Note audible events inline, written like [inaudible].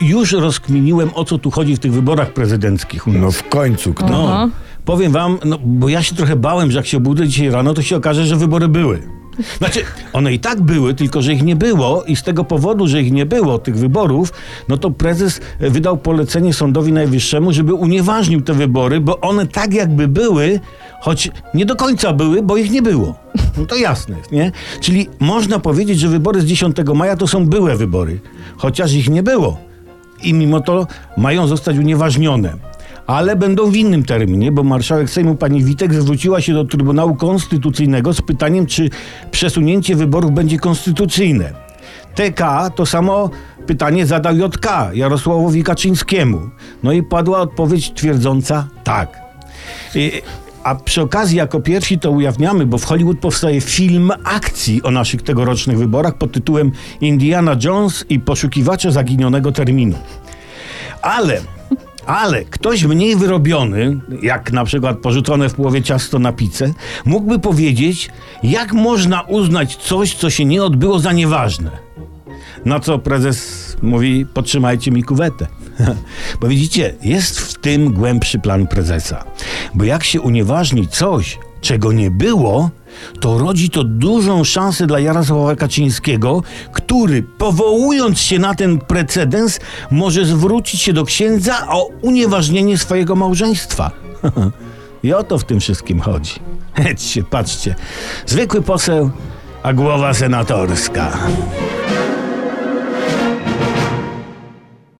już rozkminiłem, o co tu chodzi w tych wyborach prezydenckich. u nas. No w końcu kto? No, powiem wam, no, bo ja się trochę bałem, że jak się obudzę dzisiaj rano, to się okaże, że wybory były. Znaczy, one i tak były, tylko że ich nie było i z tego powodu, że ich nie było, tych wyborów, no to prezes wydał polecenie Sądowi Najwyższemu, żeby unieważnił te wybory, bo one tak jakby były, choć nie do końca były, bo ich nie było. No to jasne, nie? Czyli można powiedzieć, że wybory z 10 maja to są byłe wybory, chociaż ich nie było. I mimo to mają zostać unieważnione ale będą w innym terminie, bo marszałek Sejmu pani Witek zwróciła się do Trybunału Konstytucyjnego z pytaniem, czy przesunięcie wyborów będzie konstytucyjne. TK to samo pytanie zadał JK Jarosławowi Kaczyńskiemu. No i padła odpowiedź twierdząca tak. I, a przy okazji, jako pierwsi to ujawniamy, bo w Hollywood powstaje film akcji o naszych tegorocznych wyborach pod tytułem Indiana Jones i poszukiwacze zaginionego terminu. Ale ale ktoś mniej wyrobiony, jak na przykład porzucone w połowie ciasto na pizzę, mógłby powiedzieć, jak można uznać coś, co się nie odbyło za nieważne. Na co prezes mówi, podtrzymajcie mi kuwetę. [laughs] Bo widzicie, jest w tym głębszy plan prezesa. Bo jak się unieważni coś, czego nie było, to rodzi to dużą szansę dla Jarosława Kaczyńskiego, który powołując się na ten precedens może zwrócić się do księdza o unieważnienie swojego małżeństwa. [laughs] I o to w tym wszystkim chodzi. Hedźcie, [laughs] patrzcie. Zwykły poseł, a głowa senatorska.